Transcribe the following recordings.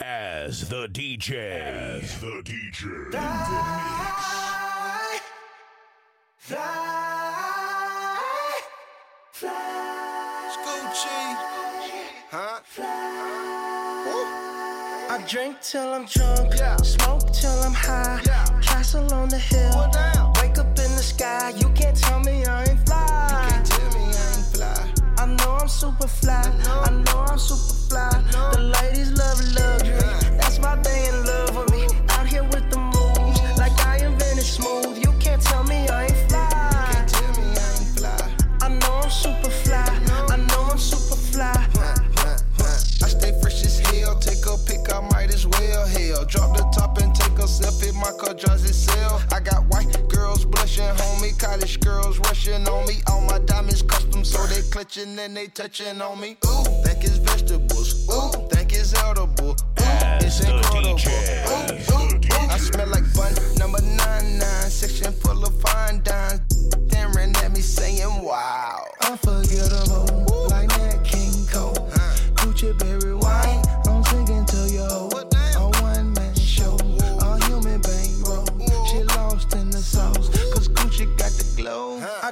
As the DJ. As the DJ. Fly, fly, fly. Scoochie. Huh? I drink till I'm drunk, Yeah. smoke till I'm high. Yeah. Castle on the hill, wake up in the sky. You can't tell me I ain't fly. I'm super fly. I know I'm super fly. The ladies love luxury. That's why they in love with me. Out here with the moves, like I invented smooth. You can't tell me I ain't fly. I ain't fly. I know I'm super fly. I know I'm super fly. I stay fresh as hell. Take a pick, I might as well. Hell, drop the top and take a selfie. My car drives itself. I got white girls blushing, homie. College girls rushing on me. All my diamonds so they clutching and they touching on me. Ooh, think it's vegetables. Ooh, think it's edible. Ooh, it's incredible. DJ. Ooh, ooh, ooh. I smell like bun number nine nine. Section full of fine dimes. Staring at me saying, Wow. Unforgettable, like Nat King Cole. Gucci berry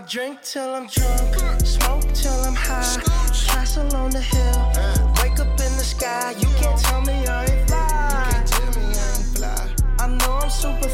drink till I'm drunk, smoke till I'm high. Castle on the hill, wake up in the sky. You can't tell me I ain't fly. Can't tell me I ain't fly. I know I'm super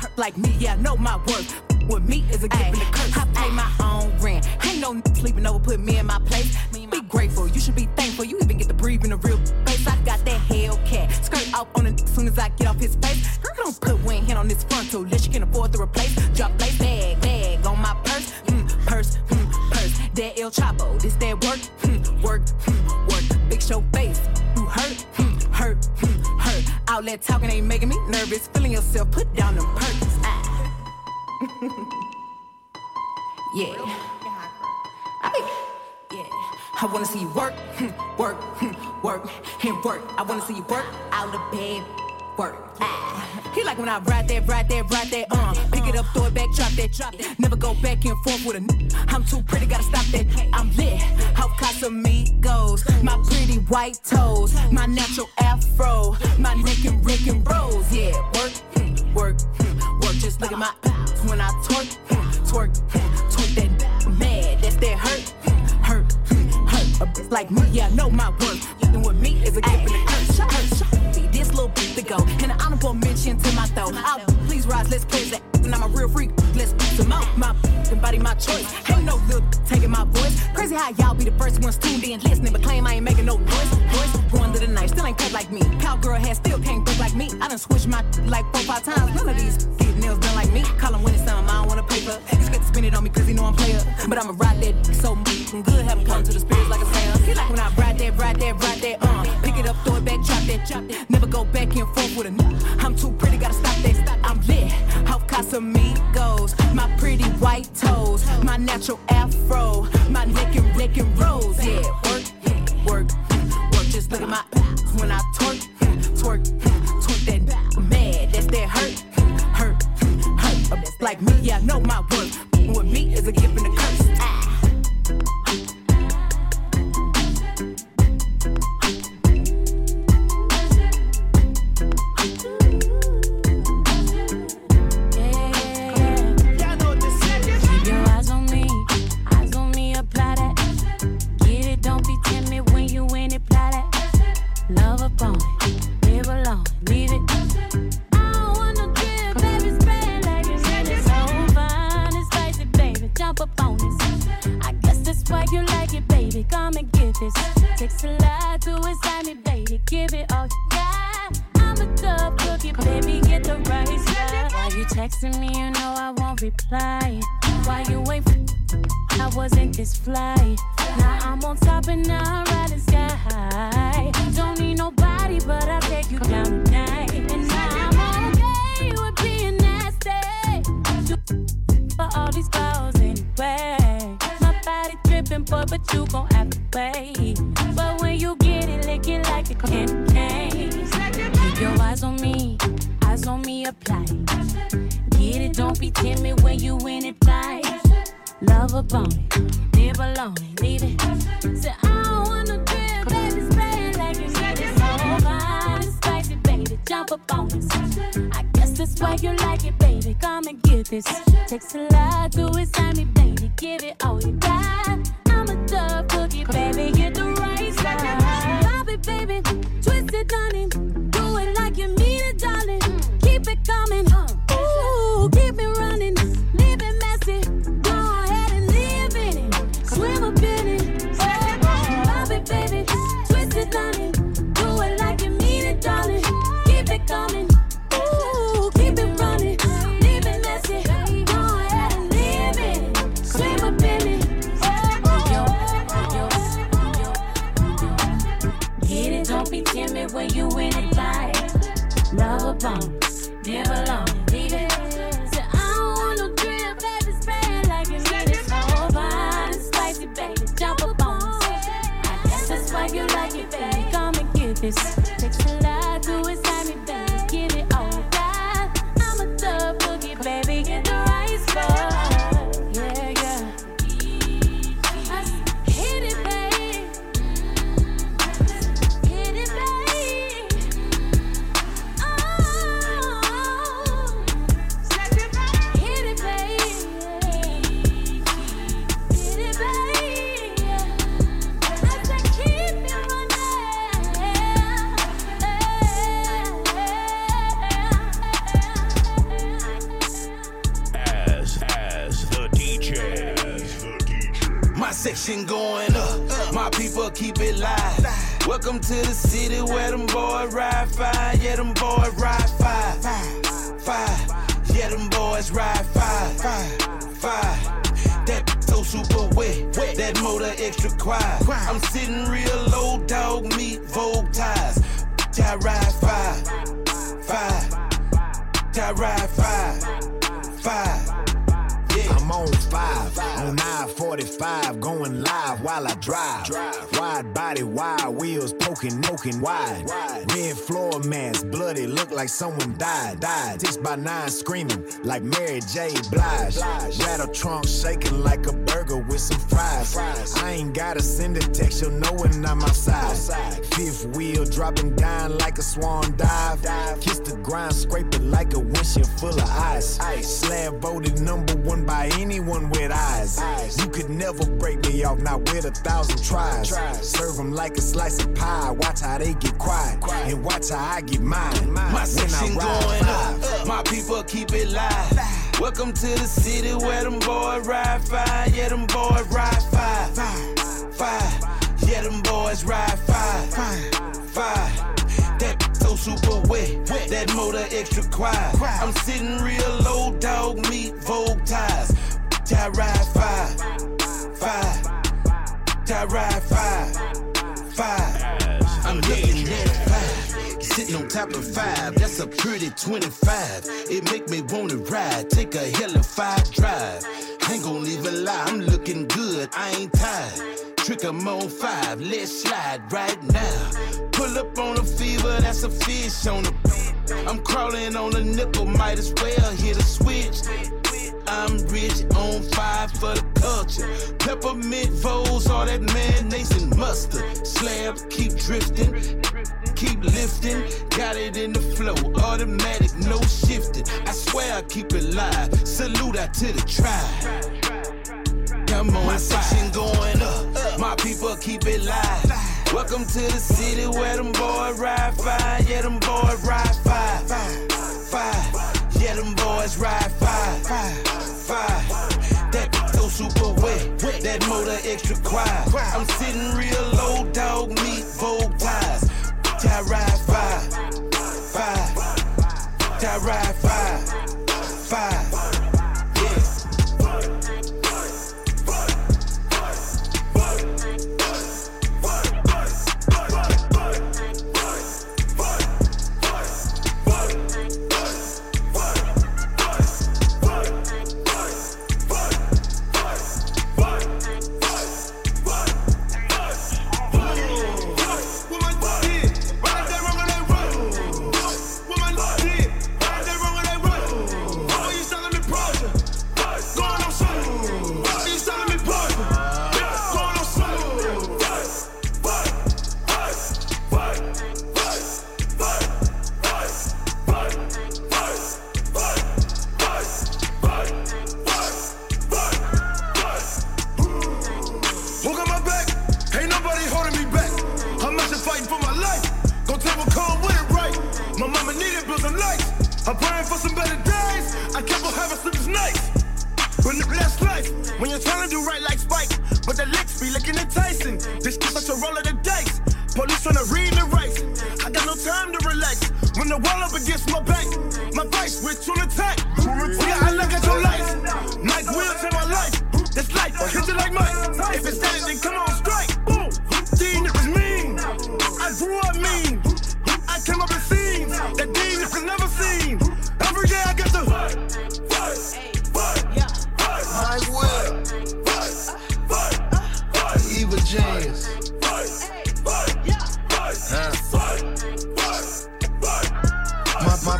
hurt. Like me, yeah, I know my worth. With me is a gift and a curse. I pay my own rent. Ain't no n- sleeping over, put me in my place. Be grateful, you should be thankful. You even get to breathe in a real place. I got that Hellcat. Skirt off on it as soon as I get off his face. Girl, don't put one hand on this frontal unless you can afford to replace. Drop lace bag, bag on my purse. Mm, purse, mm, purse. That El Chapo, this that work, mm, work, mm, work. Big show face, you hurt, mm, hurt, mm, hurt. Outlet talking ain't making me nervous. Feeling yourself, put down them perks. Ah. yeah. I, yeah. I wanna see you work, work, work, and work. I wanna see you work out of bed, work. Ah. He like when I ride that, ride that, ride that, uh. Pick it up, throw it back, drop that, drop that. Never go back and forth with a. n- I'm too pretty, gotta stop that. I'm lit, off Casamigos. My pretty white toes, my natural afro, my neck and Rick and Rose. Yeah, work, work, work. Just look at my when I twerk, twerk, twerk that mad. That's that hurt, hurt, hurt. A like me, yeah, know my worth. And with me is a gift and a curse. Curse. See this little bit to go, and I don't Honorable mention to my throat. I'll please rise, let's play that. And I'm a real freak, let's some more. My body, my choice. Ain't no look taking my voice. Crazy how y'all be the first ones tuned in, listening, but claim I ain't making no noise. Voice going to the night, still ain't cut like me. Cowgirl head still can't break like me. I done switched my like four, five times. None of these get nails done like me. Call him when it's time, I don't wanna pay for. He's to spin it on me cause he know I'm player. But I'ma ride that so good, have him come to the spirits like a fan. He like when I ride that, ride that, ride that, uh. Up, throw it back, drop that, drop that. Never go back and forth with a nigga. I'm too pretty, gotta stop that. Stop. I'm lit, off Casamigos. My pretty white toes, my natural afro, my neck and neck and rose. Yeah, work, work, work. Just look at my ass when I twerk, someone died. Died. Six by nine screaming like Mary J. Blige. Rattle trunk shaking like a burger with some fries. I ain't gotta send a text, you'll know when I'm outside. Fifth wheel dropping down like a swan dive. Kiss the grind, scrape it like like a windshield full of ice. Slab voted number one by anyone with eyes. You could never break me off, not with a thousand tries. Serve them like a slice of pie. Watch how they get quiet, and watch how I get mine. My section going up, my people keep it live. Welcome to the city where them boys ride fire. Yeah, them boys ride fire. Fire. Yeah, them boys ride fire. Fire. That so super wet. That motor extra quiet. I'm sitting real low, dog meat, Vogue ties. I ride fire. Fire. I ride fire. Fire. I'm looking at five. Sitting on top of five, that's a pretty 25. It make me wanna ride, take a hell of five drive. Ain't gon' even lie, I'm looking good, I ain't tired. Trick 'em on five, let's slide right now. Pull up on a fever, that's a fish on the. I'm crawling on a nickel, might as well hit a switch. I'm rich on five for the culture. Peppermint voles, all that mayonnaise and mustard. Slab, keep drifting, keep lifting. Got it in the flow, automatic, no shifting. I swear I keep it live. Salute out to the tribe. Come on, my section going up. My people keep it live. Welcome to the city where them boys ride fire. Yeah, them boys ride fire. Fire. Yeah, them boys ride fire. Fire. That so super wet. That motor extra quiet. I'm sitting real ties.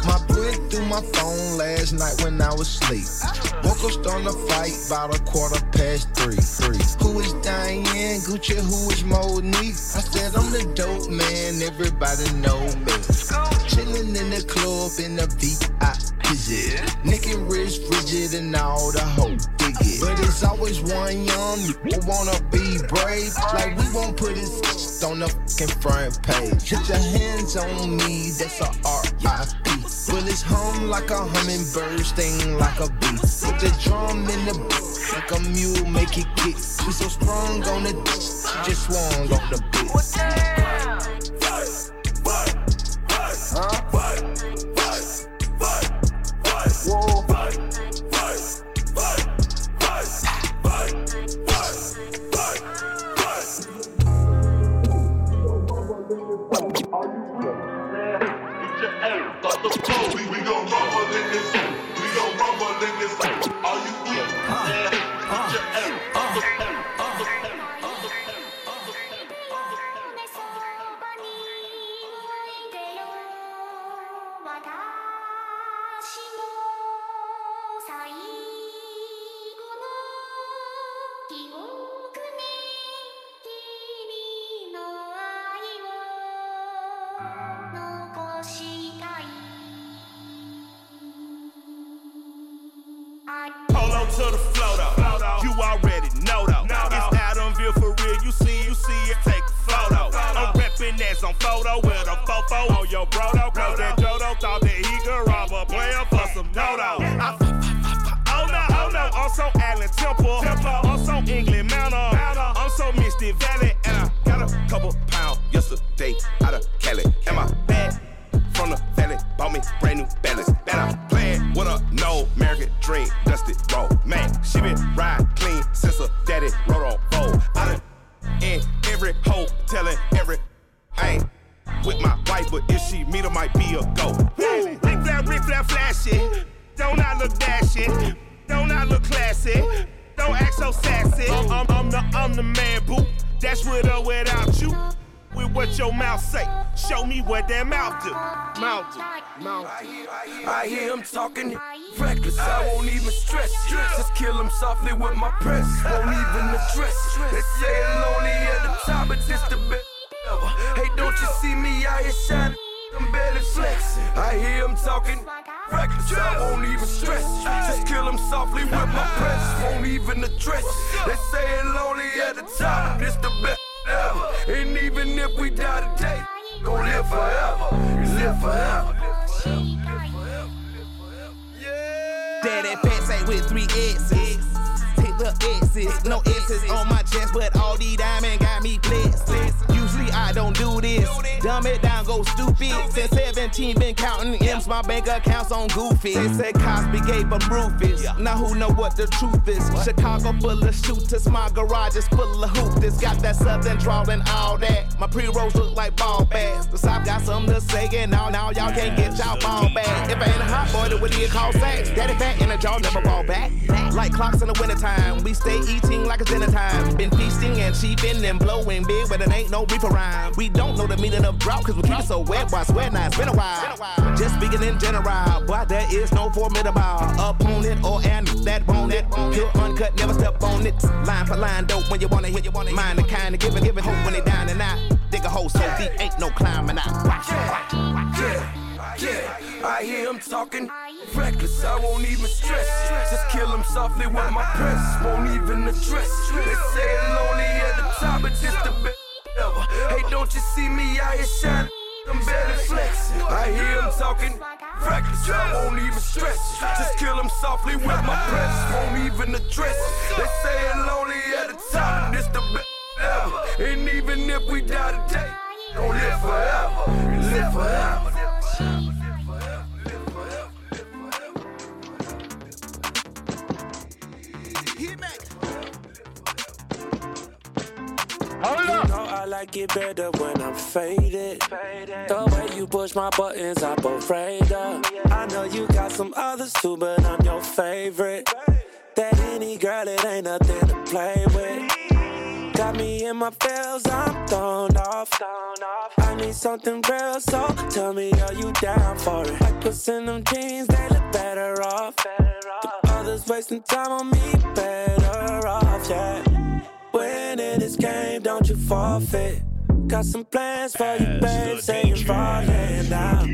My, boy through my phone last night when I was asleep. Woke up starting to fight about a quarter past three. three. Who is Diane Gucci? Who is Monique? I said I'm the dope man, everybody know me. Chillin' in the club in the VIP. Nick and Rich, Frigid, and all the whole dig it. But it's always one young who wanna be brave. Like we won't put his on the fucking front page. Put your hands on me, that's a R.I.P. Bullets hum like a hummingbird, sting like a bee. Put the drum in the beat, like a mule, make it kick. We so strong on the dick, just swung off the beat. We, we gon' rumble in this. We gon' rumble in this. And I got a couple pounds yesterday. Out of with my press, won't even address. They say lonely at the top, but this the best ever. Hey, don't you see me out here shining? I'm barely flexing. I hear him talking reckless, I won't even stress. Just kill him softly with my press, won't even address. They say lonely at the top, this the best ever. And even if we die today, gon' live forever, live forever. Yeah. Daddy pants say with three S's. No S's on my chest, but all these diamonds got me blessed. Usually I don't do this. Dumb it down, go stupid. Since 17, been counting M's, my bank accounts on Goofy. They said Cosby gave them Rufus. Now who know what the truth is? Chicago full of shooters, my garage is full of hoopers. Got that southern drawl and all that. My pre-rolls look like ball bags. The South got something to say, and now, now y'all can't get y'all ball back. If I ain't a hot boy, then what do you call sex? Daddy fat in a jaw, never ball back. Like clocks in the wintertime, we stay eating like it's dinner time. Been feasting and cheaping and blowing big, but it ain't no reaper rhyme. We don't know the meaning of drought, cause we keep it so wet, swear now it's been a while. Just speaking in general, boy, there is no formidable opponent or an that won't. Pure uncut, never step on it. Line for line, dope when you wanna hit, you wanna mind the kind of giving, giving hope when they down and out. Dig a hole so deep, ain't no climbing out. Yeah, yeah, I hear him talking reckless, I won't even stress. Just kill him softly with my press, won't even address. They say lonely at the top, but just the best ever. Hey, don't you see me out here shining? I'm barely flexing. I hear him talking reckless, I won't even stress. Just kill him softly with my press, won't even address. They say it lonely at the top, this the best ever. And even if we die today, don't live forever, live forever. You know I like it better when I'm faded. The way you push my buttons, I'm afraid of. I know you got some others too, but I'm your favorite. That any girl, it ain't nothing to play with. Got me in my feels, I'm thrown off. I need something real, so tell me, are you down for it? Like puss in them jeans, they look better off. The others wasting time on me, better off, yeah. Winning this game, don't you forfeit. Got some plans for you, babe, say you're falling now.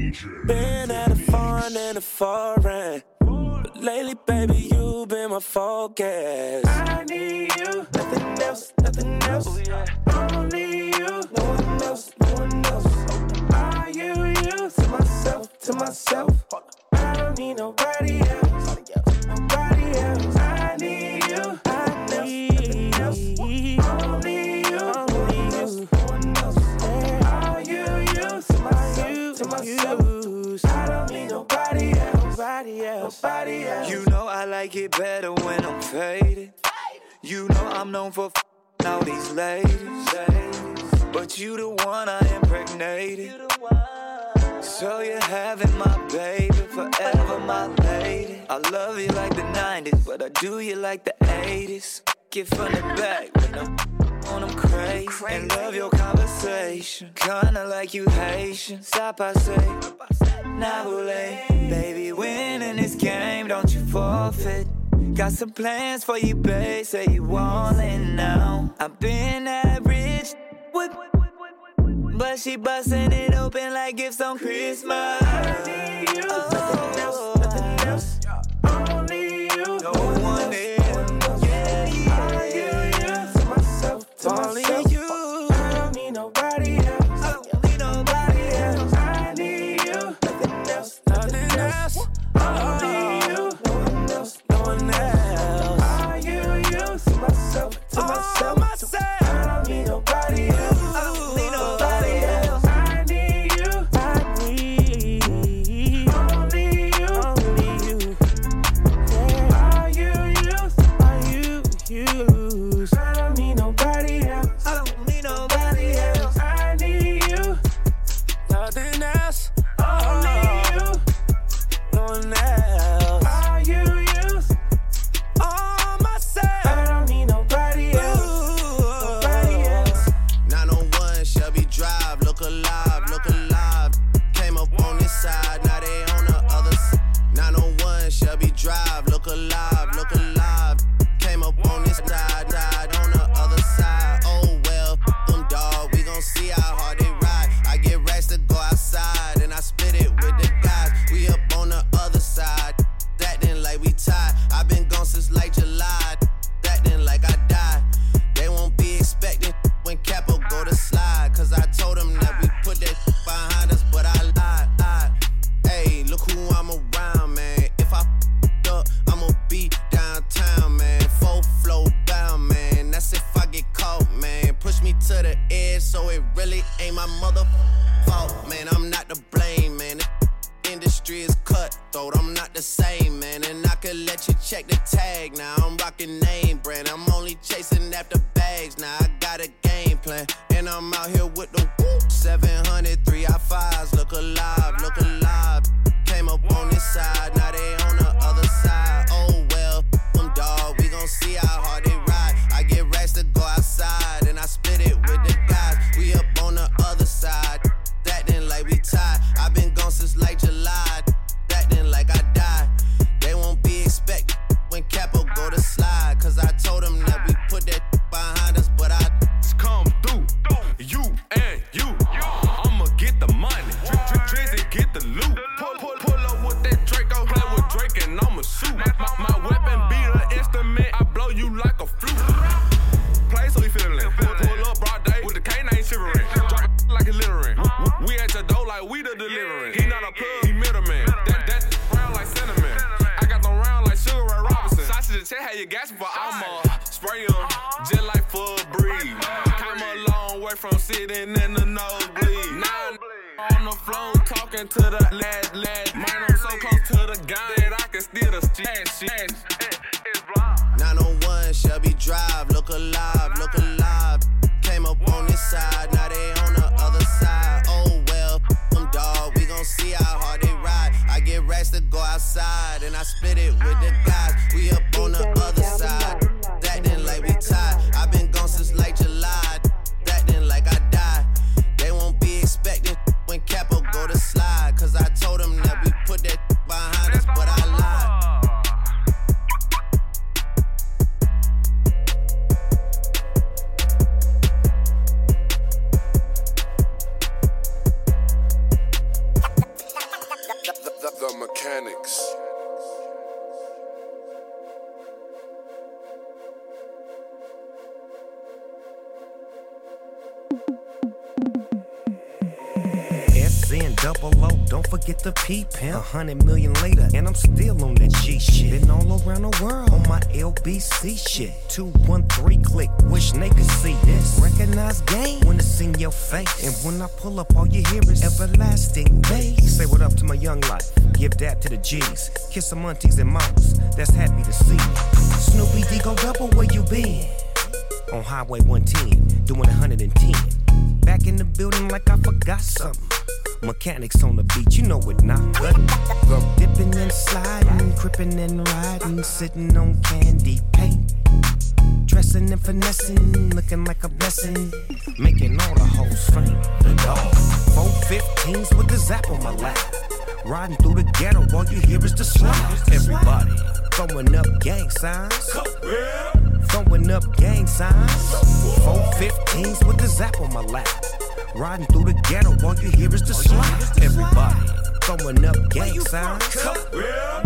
Been at a foreign and a foreign. But lately, baby, you've been my focus. I need you, nothing else, nothing else. Oh, Only you, no one else, no one else. Are you you to myself, to myself? I don't need nobody else, nobody else. I Only you, only you, you to myself, to myself? I don't need nobody else, nobody else, nobody else. You know I like it better when I'm faded. You know I'm known for f***ing all these ladies. But you the one I impregnated. So you're having my baby, forever my lady. I love you like the 90s, but I do you like the 80s. Get from the back when I'm on them crazy. And love your conversation, kinda like you Haitian. Stop, I say, Nabule. Baby, winning this game, don't you forfeit. Got some plans for you, babe. Say you want it now. I've been that rich. But she busting it open like gifts on Christmas. Oh, talking to the lad, lad. Man, I'm so close to the gun that I can steal the stash, shit. 901 Shelby Drive, look alive, look alive. Came up on this side, now they on the other side. Oh well, them dog, we gon' see how hard they ride. I get racks to go outside, and I split it with the guys. We up on the other side, A hundred million later, and I'm still on that G shit. Been all around the world on my LBC shit. 213 click, wish they could see this. Recognize game when it's in your face. And when I pull up, all you hear is everlasting bass. Say what up to my young life, give that to the G's. Kiss some aunties and mamas, that's happy to see me. Snoopy D go double, where you been? On Highway 110, doing 110. Back in the building like I forgot something. Mechanics on the beat, you know it not. Go dipping and sliding, crippin' and riding, sitting on candy paint. Dressing and finessing, looking like a blessing, making all the hoes faint. The dog, four 15s with the zap on my lap. Riding through the ghetto, all you hear is the slide. Everybody throwing up gang signs. Throwing up gang signs. Four 15s with the zap on my lap. Riding through the ghetto, all you hear is the slide. Everybody throwing up gang signs.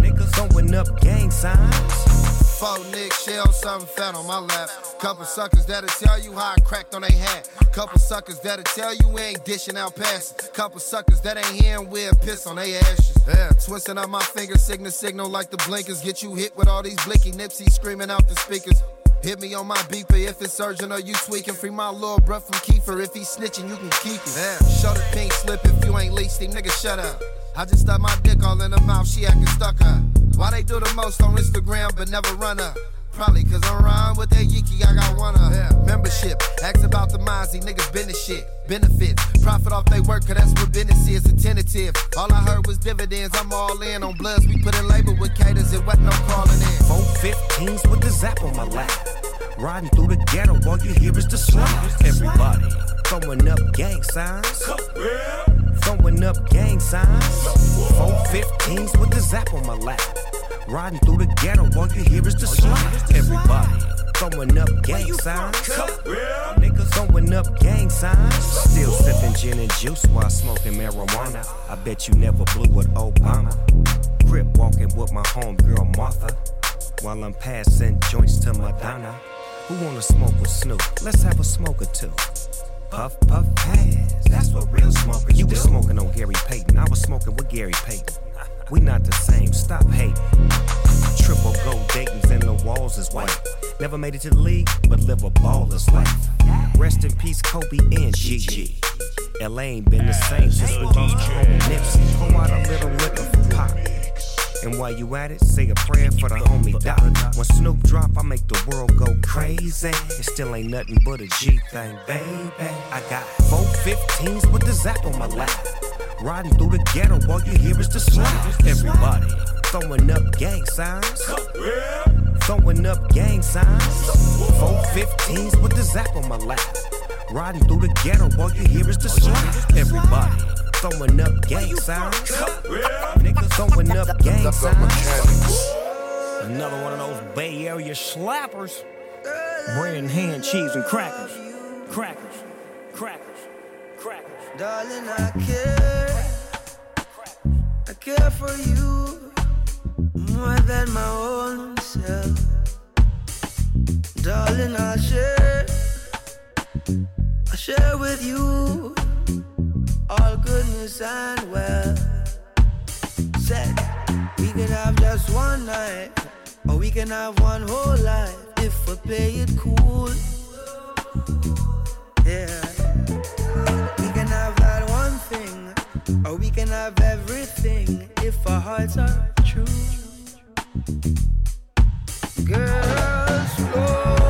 Niggas throwing up gang signs. Four Nick shell, something fat on my lap. Couple suckers that'll tell you how I cracked on they hat. Couple suckers that'll tell you we ain't dishing out passes. Couple suckers that ain't hearing we'll piss on they ashes. Yeah, twisting out my fingers, signal signal like the blinkers. Get you hit with all these blicky nipsy screaming out the speakers. Hit me on my beeper if it's urgent or you tweaking. Free my little bruh from Kiefer. If he snitching, you can keep it. Yeah, show the pink slip if you ain't leased. Nigga, shut up. I just stuck my dick all in her mouth. She acting stuck up. Why they do the most on Instagram but never run up? Probably cause I'm riding with that Yiki, I got one of yeah. Membership, ask about the Mozzy, niggas business shit. Benefits, profit off they work, cause that's what business is, a tentative. All I heard was dividends, I'm all in on bloods. We put in labor with caters, it wasn't no calling in. Four 15s with the zap on my lap. Riding through the ghetto, all you hear is the slap. Everybody throwing up gang signs. Throwing up gang signs. Four 15s with the zap on my lap. Riding through the ghetto, all you hear is the oh, slap. Everybody throwing up gang signs. Niggas throwing up gang signs. Still sipping gin and juice while smoking marijuana. I bet you never blew with Obama. Crip walking with my homegirl Martha. While I'm passing joints to Madonna. Who wanna smoke with Snoop? Let's have a smoke or two. Puff, puff, pass. That's what real smokers do. You was smoking on Gary Payton. I was smoking with Gary Payton. We not the same. Stop hating. Triple gold Dayton's and the walls is white. Never made it to the league, but live a baller's life. Rest in peace, Kobe and Gigi. LA ain't been the same since we lost homie Nipsey. Pour out a little liquor for Pop. And while you at it, say a prayer for the homie Doc. When Snoop drop, I make the world go crazy. It still ain't nothing but a G thing, baby. I got four 15s with the zap on my lap. Riding through the ghetto, all you hear is the slap. Everybody throwing up gang signs. Throwing up gang signs. Four 15s with the zap on my lap. Riding through the ghetto, all you hear is the slap. Everybody throwing up gang signs. Niggas throwing up gang signs. Another one of those Bay Area slappers. Bread and hand, cheese, and crackers. Crackers. Crackers. Crackers. Darling, I care. I care for you more than my own self. Darling, I'll share. I'll share with you all goodness and wealth. Said we can have just one night, or we can have one whole life if we play it cool. Yeah. Or we can have everything if our hearts are true. Girl, slow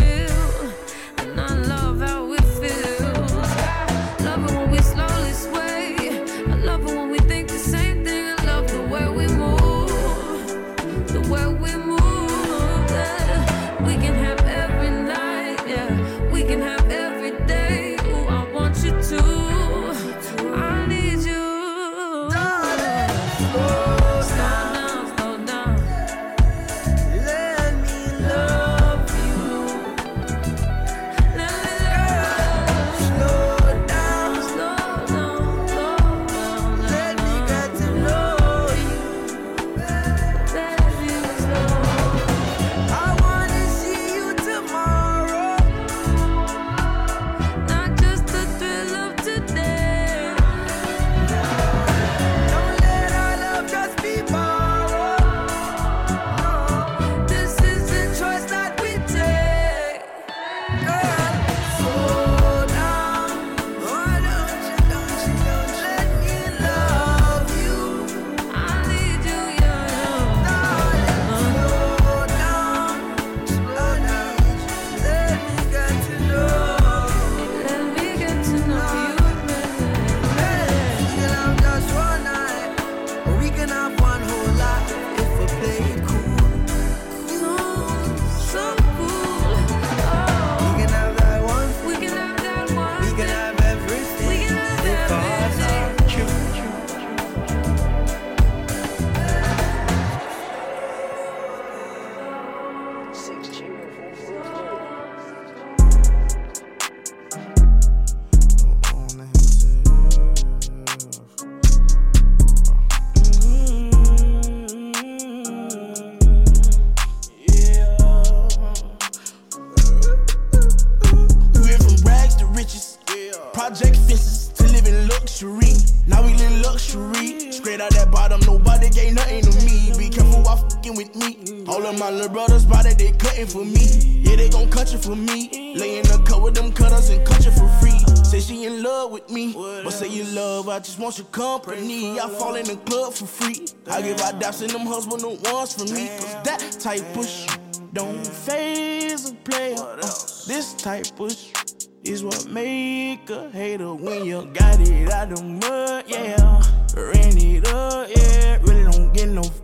Yeah, they gon' cut you for me. Lay in the cut with them cutters and cut you for free. Say she in love with me, but say you love, I just want your company. I fall in the club for free. I give out daps and them husband the ones for me. Cause that type of shit don't phase a player. Uh, this type of shit is what make a hater when you got it out the mud, yeah. Ran it up, yeah. Really don't get no, f-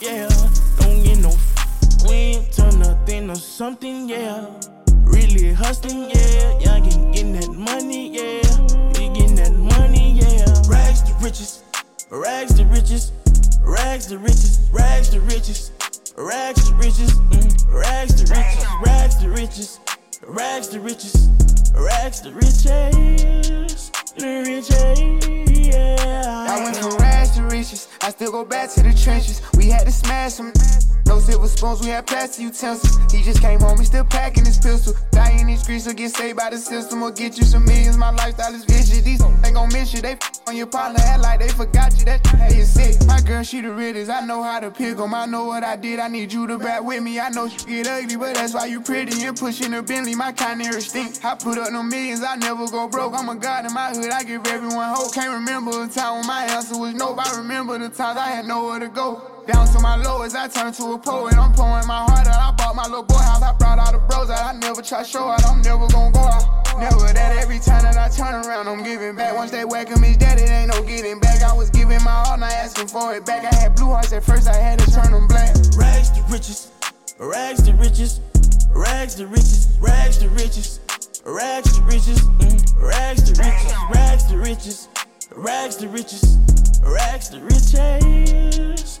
yeah. Don't get no, f- we ain't turn nothing to something, yeah. Really hustling, yeah. Yeah, getting, getting that money, yeah. We getting that money, yeah. Rags to riches, rags to riches, rags to riches, rags to riches, rags to riches, mm. rags to riches, rags to riches, rags to riches, rags to riches, the riches, yeah. I went from rags to riches. I still go back to the trenches. We had to smash some. No silver spoons, we had plastic utensils. He just came home, he still packing his pistol. Die in these streets or get saved by the system or get you some millions. My lifestyle is vicious. These ain't gon' miss you. They f- on your partner, act like they forgot you. That hey, you sick. My girl, she the realest. I know how to pick 'em. I know what I did. I need you to back with me. I know she get ugly, but that's why you pretty and pushing a Bentley. My canary stink. I put up no millions. I never go broke. I'm a god in my hood. I give everyone hope. Can't remember a time when my answer was nope. I remember the times I had nowhere to go. Down to my lowest, I turned to a poet. I'm pouring my heart out. I bought my little boy house. I brought all the bros out. I never try show out. I'm never gonna go out. Never that every time that I turn around, I'm giving back. Once they whack him, his daddy ain't no getting back. I was giving my all, not asking for it back. I had blue hearts at first, I had to turn them black. Rags to riches, rags to riches, rags to riches, rags to riches, rags to riches, rags to riches, rags to riches, rags to riches, rags to riches,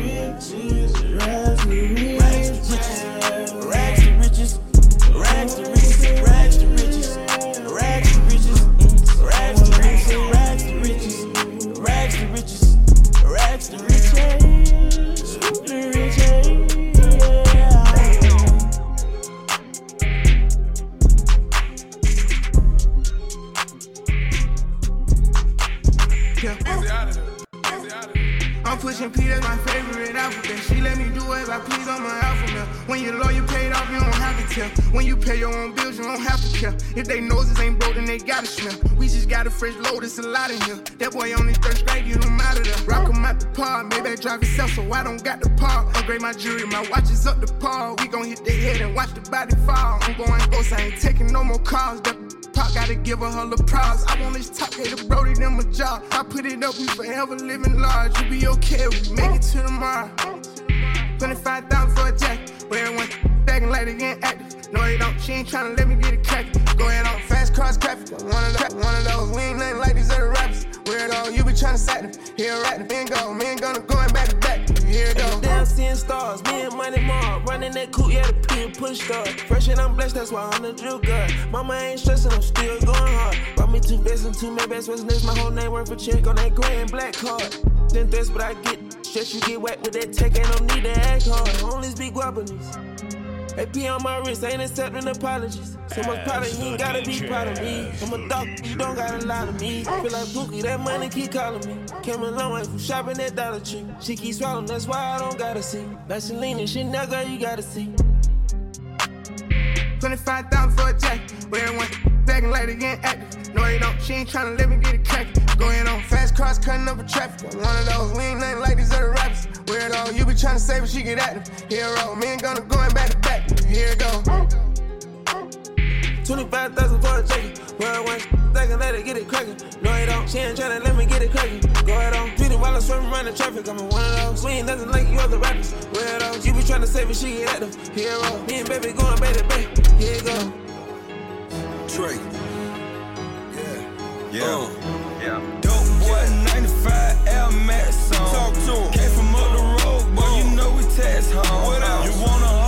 Pushing P, that's my favorite alphabet. She let me do as I please on my alphabet. When your lawyer paid off, you don't have to tell. When you pay your own bills, you don't have to care. If they noses ain't broke, then they gotta smell. We just got a fresh load, it's a lot in here. That boy on his third straight, get him out of there. Rock him out the par, maybe I drive itself, so I don't got the par. Upgrade my jewelry, my watch is up the par. We gon' hit the head and watch the body fall. I'm going ghost, I ain't taking no more calls. Pop gotta give her her applause. I want this top hater Brody them a job. I put it up, we forever living large. You be okay, we make it to tomorrow. 25,000 for a jacket. Where everyone acting like they getting active. No, they don't. She ain't tryna let me get it cracked. Go ahead on fast cross traffic. One of those, one of those. We ain't nothing like these other rappers. Weirdo, you be tryna sack them. Here right, the been go. Me ain't gonna going back to back. Here it go. Down seeing stars, me and Money Mark. Running that coupe, yeah, the P and push blessed, that's why I'm the drill guy. Mama ain't stressing, I'm still going hard. Bought me two vests and two Maybachs, what's next? My whole name worth a check on that gray and black card. Then that's what I get. Stress you get whacked with that tech, ain't no need to act hard. Only speak guapanese. AP on my wrist, ain't accepting apologies. So much product, you ain't gotta be proud of me. I'm a dog, you don't gotta lie to me. Feel like Pookie, that money keep calling me. Came a long way from shopping at Dollar Tree. She keep swallowing, that's why I don't gotta see. Selena, she now girl, you gotta see. 25,000 for a jacket. Where everyone acting like they getting active. No, they don't. She ain't tryna let me get it cracked. Going on fast cars, cutting up a traffic. One of those, we ain't nothing like these other rappers. Weirdo, you be tryna save her, she get active. Hero, me ain't gonna going back to back. Here it go. 25,000 for a jacket. Where I went, thinking let her get it cracking. No, it don't. She ain't tryna let me get it cracking. Go ahead on. Beat it while I'm swimming around the traffic. I'm in one of those. We ain't nothing like you other rappers. Weirdos. You be tryna save it, she get active. Hero. Me and baby going back to back. Here you go. Trey. Yeah. Yeah. Uh. yeah. Dope boy, 95 Air Max on. Talk to him. Came from up the road, but you know we tax home. What else? You want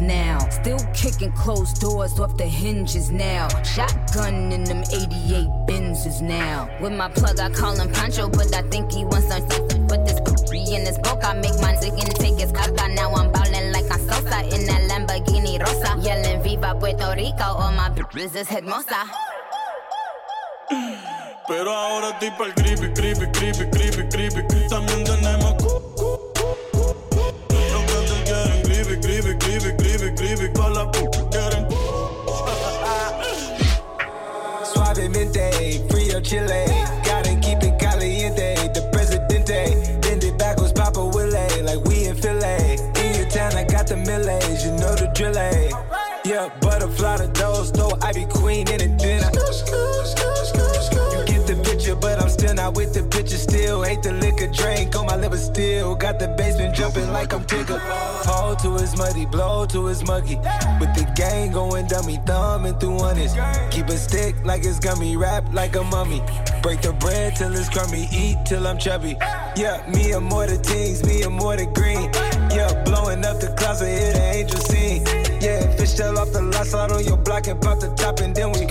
now. Still kicking closed doors off the hinges now. Shotgun in them 88 Benzes now. With my plug, I call him Pancho, but I think he wants some Put this poopy in his book, I make sick and take his carta. Now I'm ballin' like I'm in that Lamborghini Rosa. Yelling Viva Puerto Rico, all my bitches is hermosa. Pero ahora estoy pa'l krippy, krippy, krippy, krippy, krippy. También tenemos chile. Gotta keep it caliente. The presidente. Bend it backwards, Papa Willie. Like we in Philly. In your town, I got the millage. You know the drill. eh? Yeah, butterfly the doors. No Ivy Queen in it. Then picture. Still hate the liquor drink on my liver. Still got the basement jumping like I'm Tigger. Hold to his muddy, blow to his muggy. With the gang going dummy, thumbing through honest. Keep a stick like it's gummy, rap like a mummy. Break the bread till it's crummy, eat till I'm chubby. Yeah, me and more the things, me and more the green. Yeah, blowing up the clouds, I hear the angel sing. Yeah, fish tail off the lot, slide on your block and pop the top, and then we.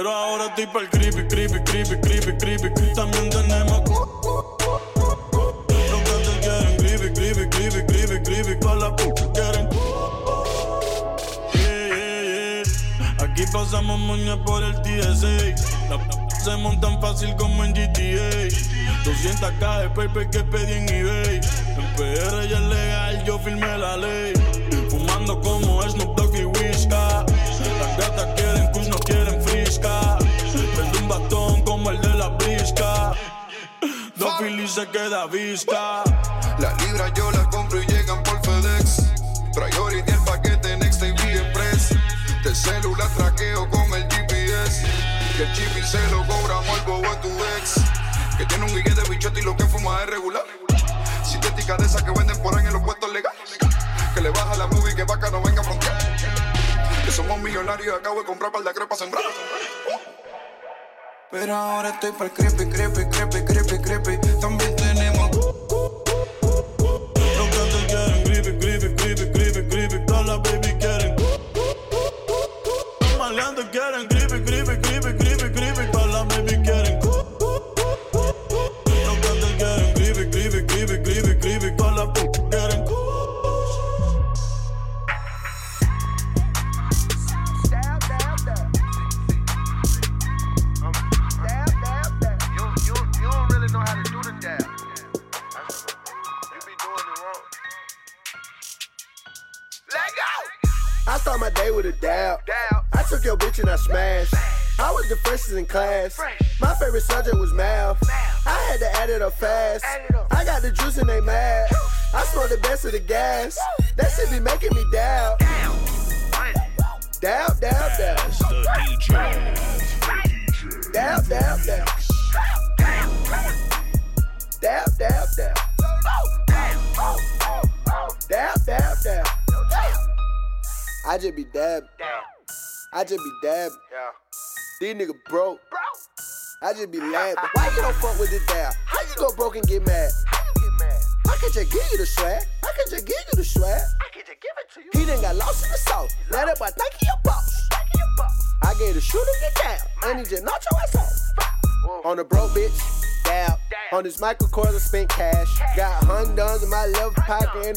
Pero ahora estoy pa'l creepy, creepy, creepy, creepy, creepy. También tenemos Los cantantes quieren creepy, creepy, creepy, creepy, creepy. Con la p quieren Yeah, yeah, yeah. Aquí pasamos moña por el TSA. La se montan fácil como en GTA. 200k de paper que pedí en eBay. En PR ya es legal, yo firmé la ley. Fumando como Snoop Dogg y Whiska. Las gatas quieren Prende un batón como el de la brisca. Dos Phillies se queda visca. Las libras yo las compro y llegan por FedEx. Priority el paquete Next TV Express. Del celular traqueo con el GPS. Que el chip y se lo cobramos el bobo a tu ex. Que tiene un guille de bichote y lo que fuma es regular. Sintética de esas que venden por ahí en los puestos legales. Que le baja la movie que vaca no venga a frontear. Somos millonarios y acabo de comprar par de crepas sembradas. Pero ahora estoy por creepy, creepy, creepy, creepy, creepy. También tenemos. Los que quieren creepy, creepy, creepy, creepy, creepy.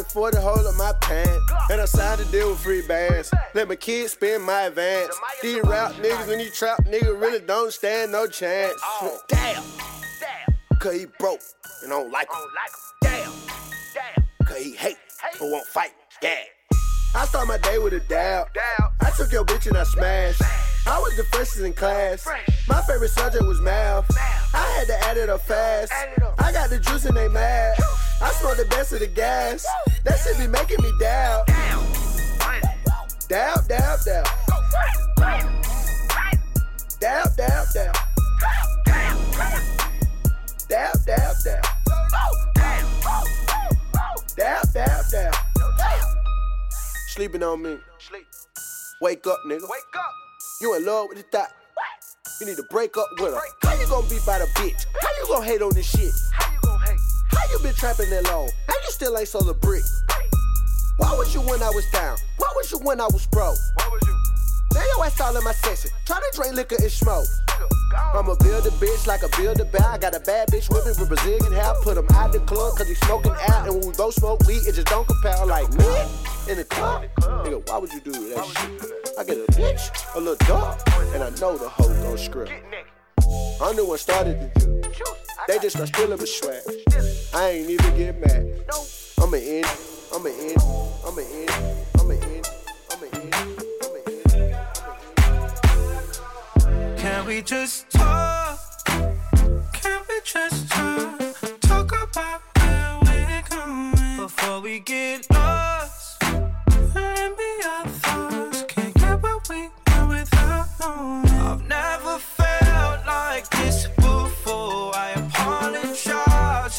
Pocket and a 40 hole my pants. And I signed a deal with free bands. Let my kids spend my advance. These rap niggas and these trap niggas really don't stand no chance. Damn. Cause he broke and don't like him. Damn. Cause he hate but won't fight. Yeah. I start my day with a dab. I took your bitch and I smashed. I was the freshest in class. My favorite subject was math. I had to add it up fast. I got the juice and they mad. I smell the best of the gas. That shit be making me dab. Dab, dab, dab. Dab, dab, dab. Dab, dab, dab. Dab, dab, dab. Sleeping on me. Wake up, nigga. Wake up. You in love with the thought. You need to break up with her. How you gonna be by the bitch? How you gonna hate on this shit? How you gonna hate? How you been trapping that long? How you still ain't sold a brick? Why was you when I was down? Why was you when I was broke? Why was you? Now your ass all in my section. Try to drink liquor and smoke. I'ma build a bitch like a build a bear. I got a bad bitch with me with Brazilian hair. Put him out the club cause he smoking out. And when we both smoke weed, it just don't compare. Like me in the club. Nigga, why would you do that shit? I get a bitch, a little dog, and I know the hoe gon' script. I'm the one started the do. They just start stealing my swag. I ain't even get mad. No. I'ma end, I'ma end, I'ma end, I'ma end, I'ma end. I'ma end. Can we just talk? Can we just talk? Talk about where we're going before we get lost. Let me our thoughts. Can't get what we want without knowing. I've never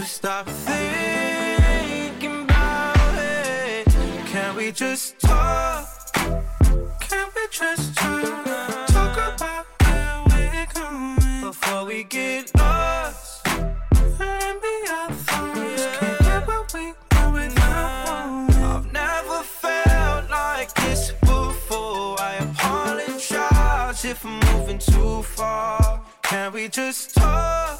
So stop thinking about it. Can we just talk? Can we just talk? Talk about where we're going before we get lost. And be our thoughts. Can't get what we want without knowing. I've never felt like this before. I apologize if I'm moving too far. Can we just talk?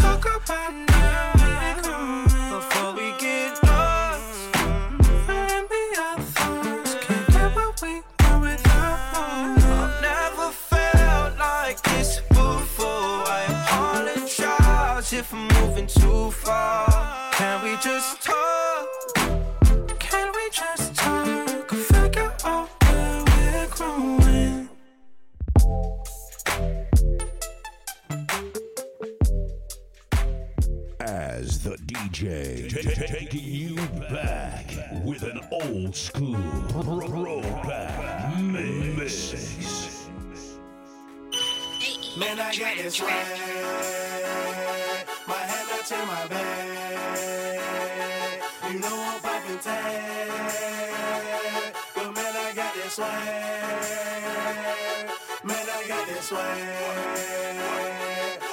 far. Can we just talk? Can we just talk? Figure out where we're growing. As the DJ taking you back with an old school throwback mix. Man, I got this right in my bag. You know I'm popping tag. But man, I got this swag. Man, I got this swag.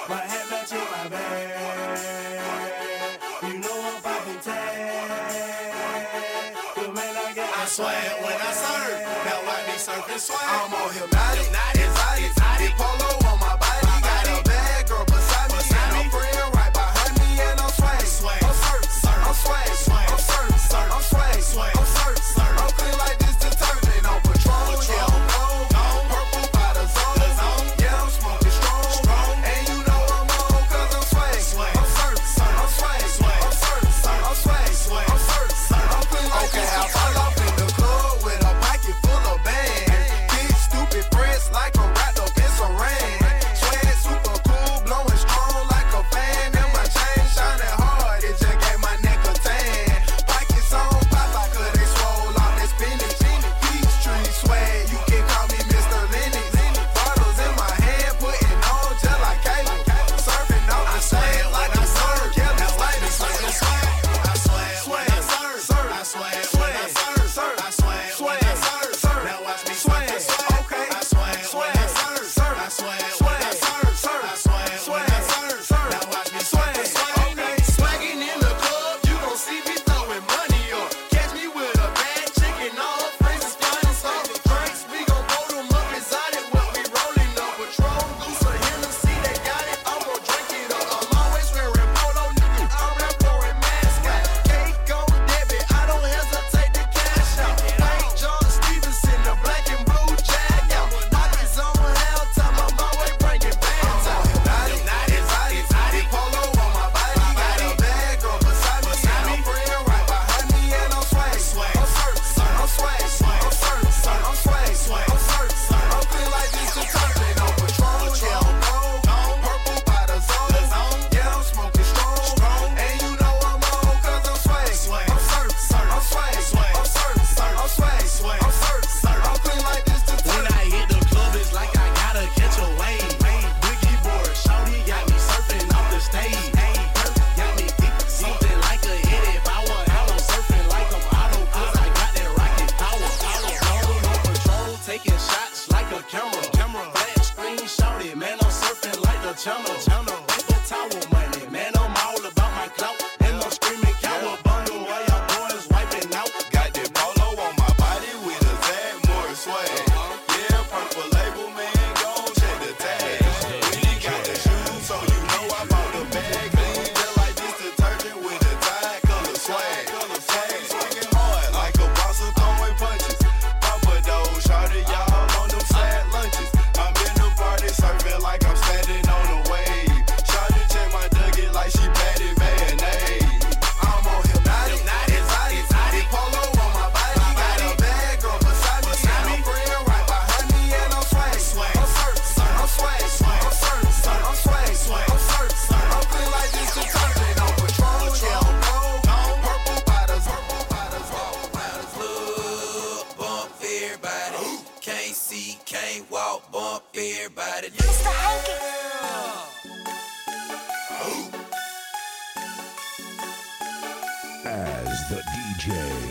My head match in my bag. You know I'm popping tag. But man, I got this that I swear when I serve, Now I be surfing swag. I'm on hypnotic. hypnotic.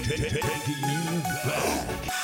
taking you back.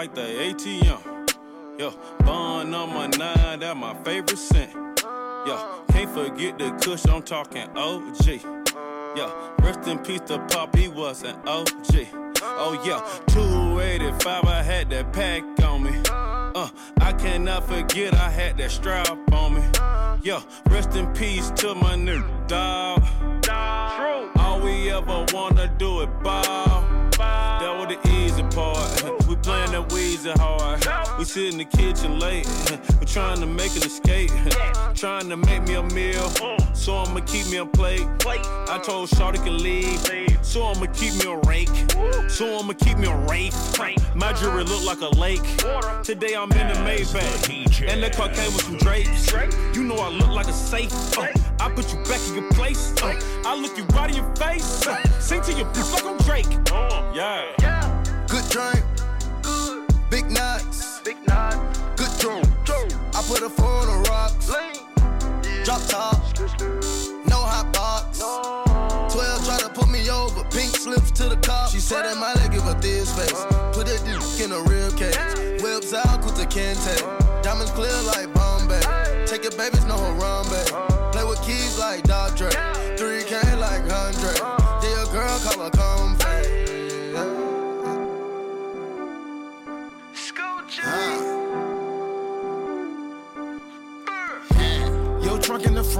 Like the ATM. Yeah, bond number nine, that my favorite scent. Yeah, can't forget the kush, I'm talking OG. Yeah, rest in peace to Pop, he was an OG. Oh yeah, 285, I had that pack on me. Uh, I cannot forget I had that strap on me. Yeah, rest in peace to my new dog. All we ever wanna do it ball. That was the easy part. Playing that Weezy hard. We sit in the kitchen late. We trying to make an escape. Trying to make me a meal. So I'ma keep me a plate. I told Shawty can leave. So I'ma keep me a rake. So I'ma keep me a rake. My jewelry look like a lake. Today I'm in the Maybach. And the car came with some drapes. You know I look like a safe. Uh, I put you back in your place. Uh, I look you right in your face. Uh, sing to your bitch like I'm Drake. Yeah. Good drink. Big nuts. Big nut. Good drone. I put a four on the rocks. Drop top. No hot box. 12 try to put me over. Pink slips to the cop. She said that my leg give her this face. Put that dick in a rib cage. Whips out, Kunta Kinte. Diamonds clear like Bombay. Take your babies, no Harambe. Play with keys like Dr. 3K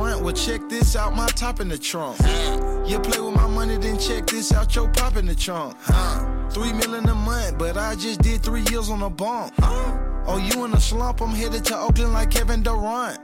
front, well, check this out, my top in the trunk. You play with my money, then check this out, your pop in the trunk. Three million a month, but I just did three years on a bump. Oh, you in a slump, I'm headed to Oakland like Kevin Durant.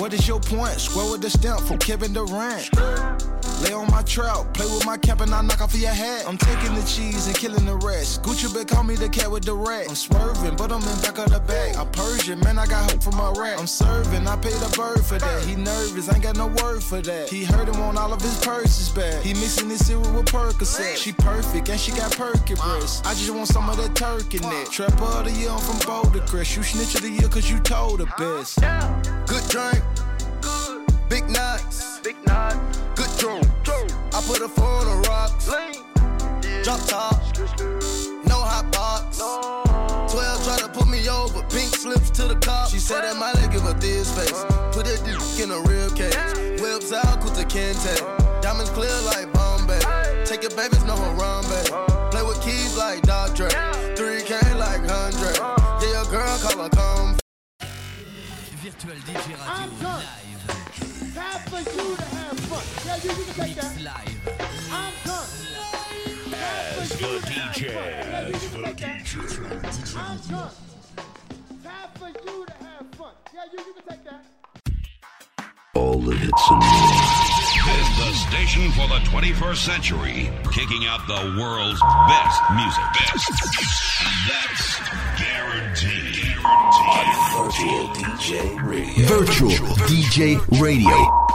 What is your point? Square with the stamp from Kevin Durant. Lay on my trout, play with my cap and I knock off of your hat. I'm taking the cheese and killing the rest. Gucci been call me the cat with the rat. I'm swerving, but I'm in back of the bag. I Persian, man, I got hope from my rat. I'm serving, I paid a bird for that. He nervous, ain't got no word for that. He heard him on all of his purses back. He mixing his cereal with Percocet. She perfect and she got perky breasts. I just want some of that turkey neck. Trap of the year, I'm from Boulder Crest. You snitch of the year cause you told the best. Good drink. good. Big nuts. Big knot. Good drone. I put a four on the rocks. Drop top. No hot box. 12 try to put me over. Pink slips to the cop. She said that might give her this face. Put that dick in a real cage. Whips out, Kunta Kinte. Diamonds clear like Bombay. Take your babies, no Harambe. Play with keys like Dr. 3K like 100. Yeah, your girl call her come. Virtual DJ Radio live. Time for you to have fun. Yeah, you, you can take that. Live. I'm done. As the DJ. As the DJ. I'm done. Time for you to have fun. Yeah, you, you can take that. All the hits and Is the station for the 21st century, kicking out the world's best music. Best. That's guaranteed. Virtual DJ Radio. Virtual DJ Radio.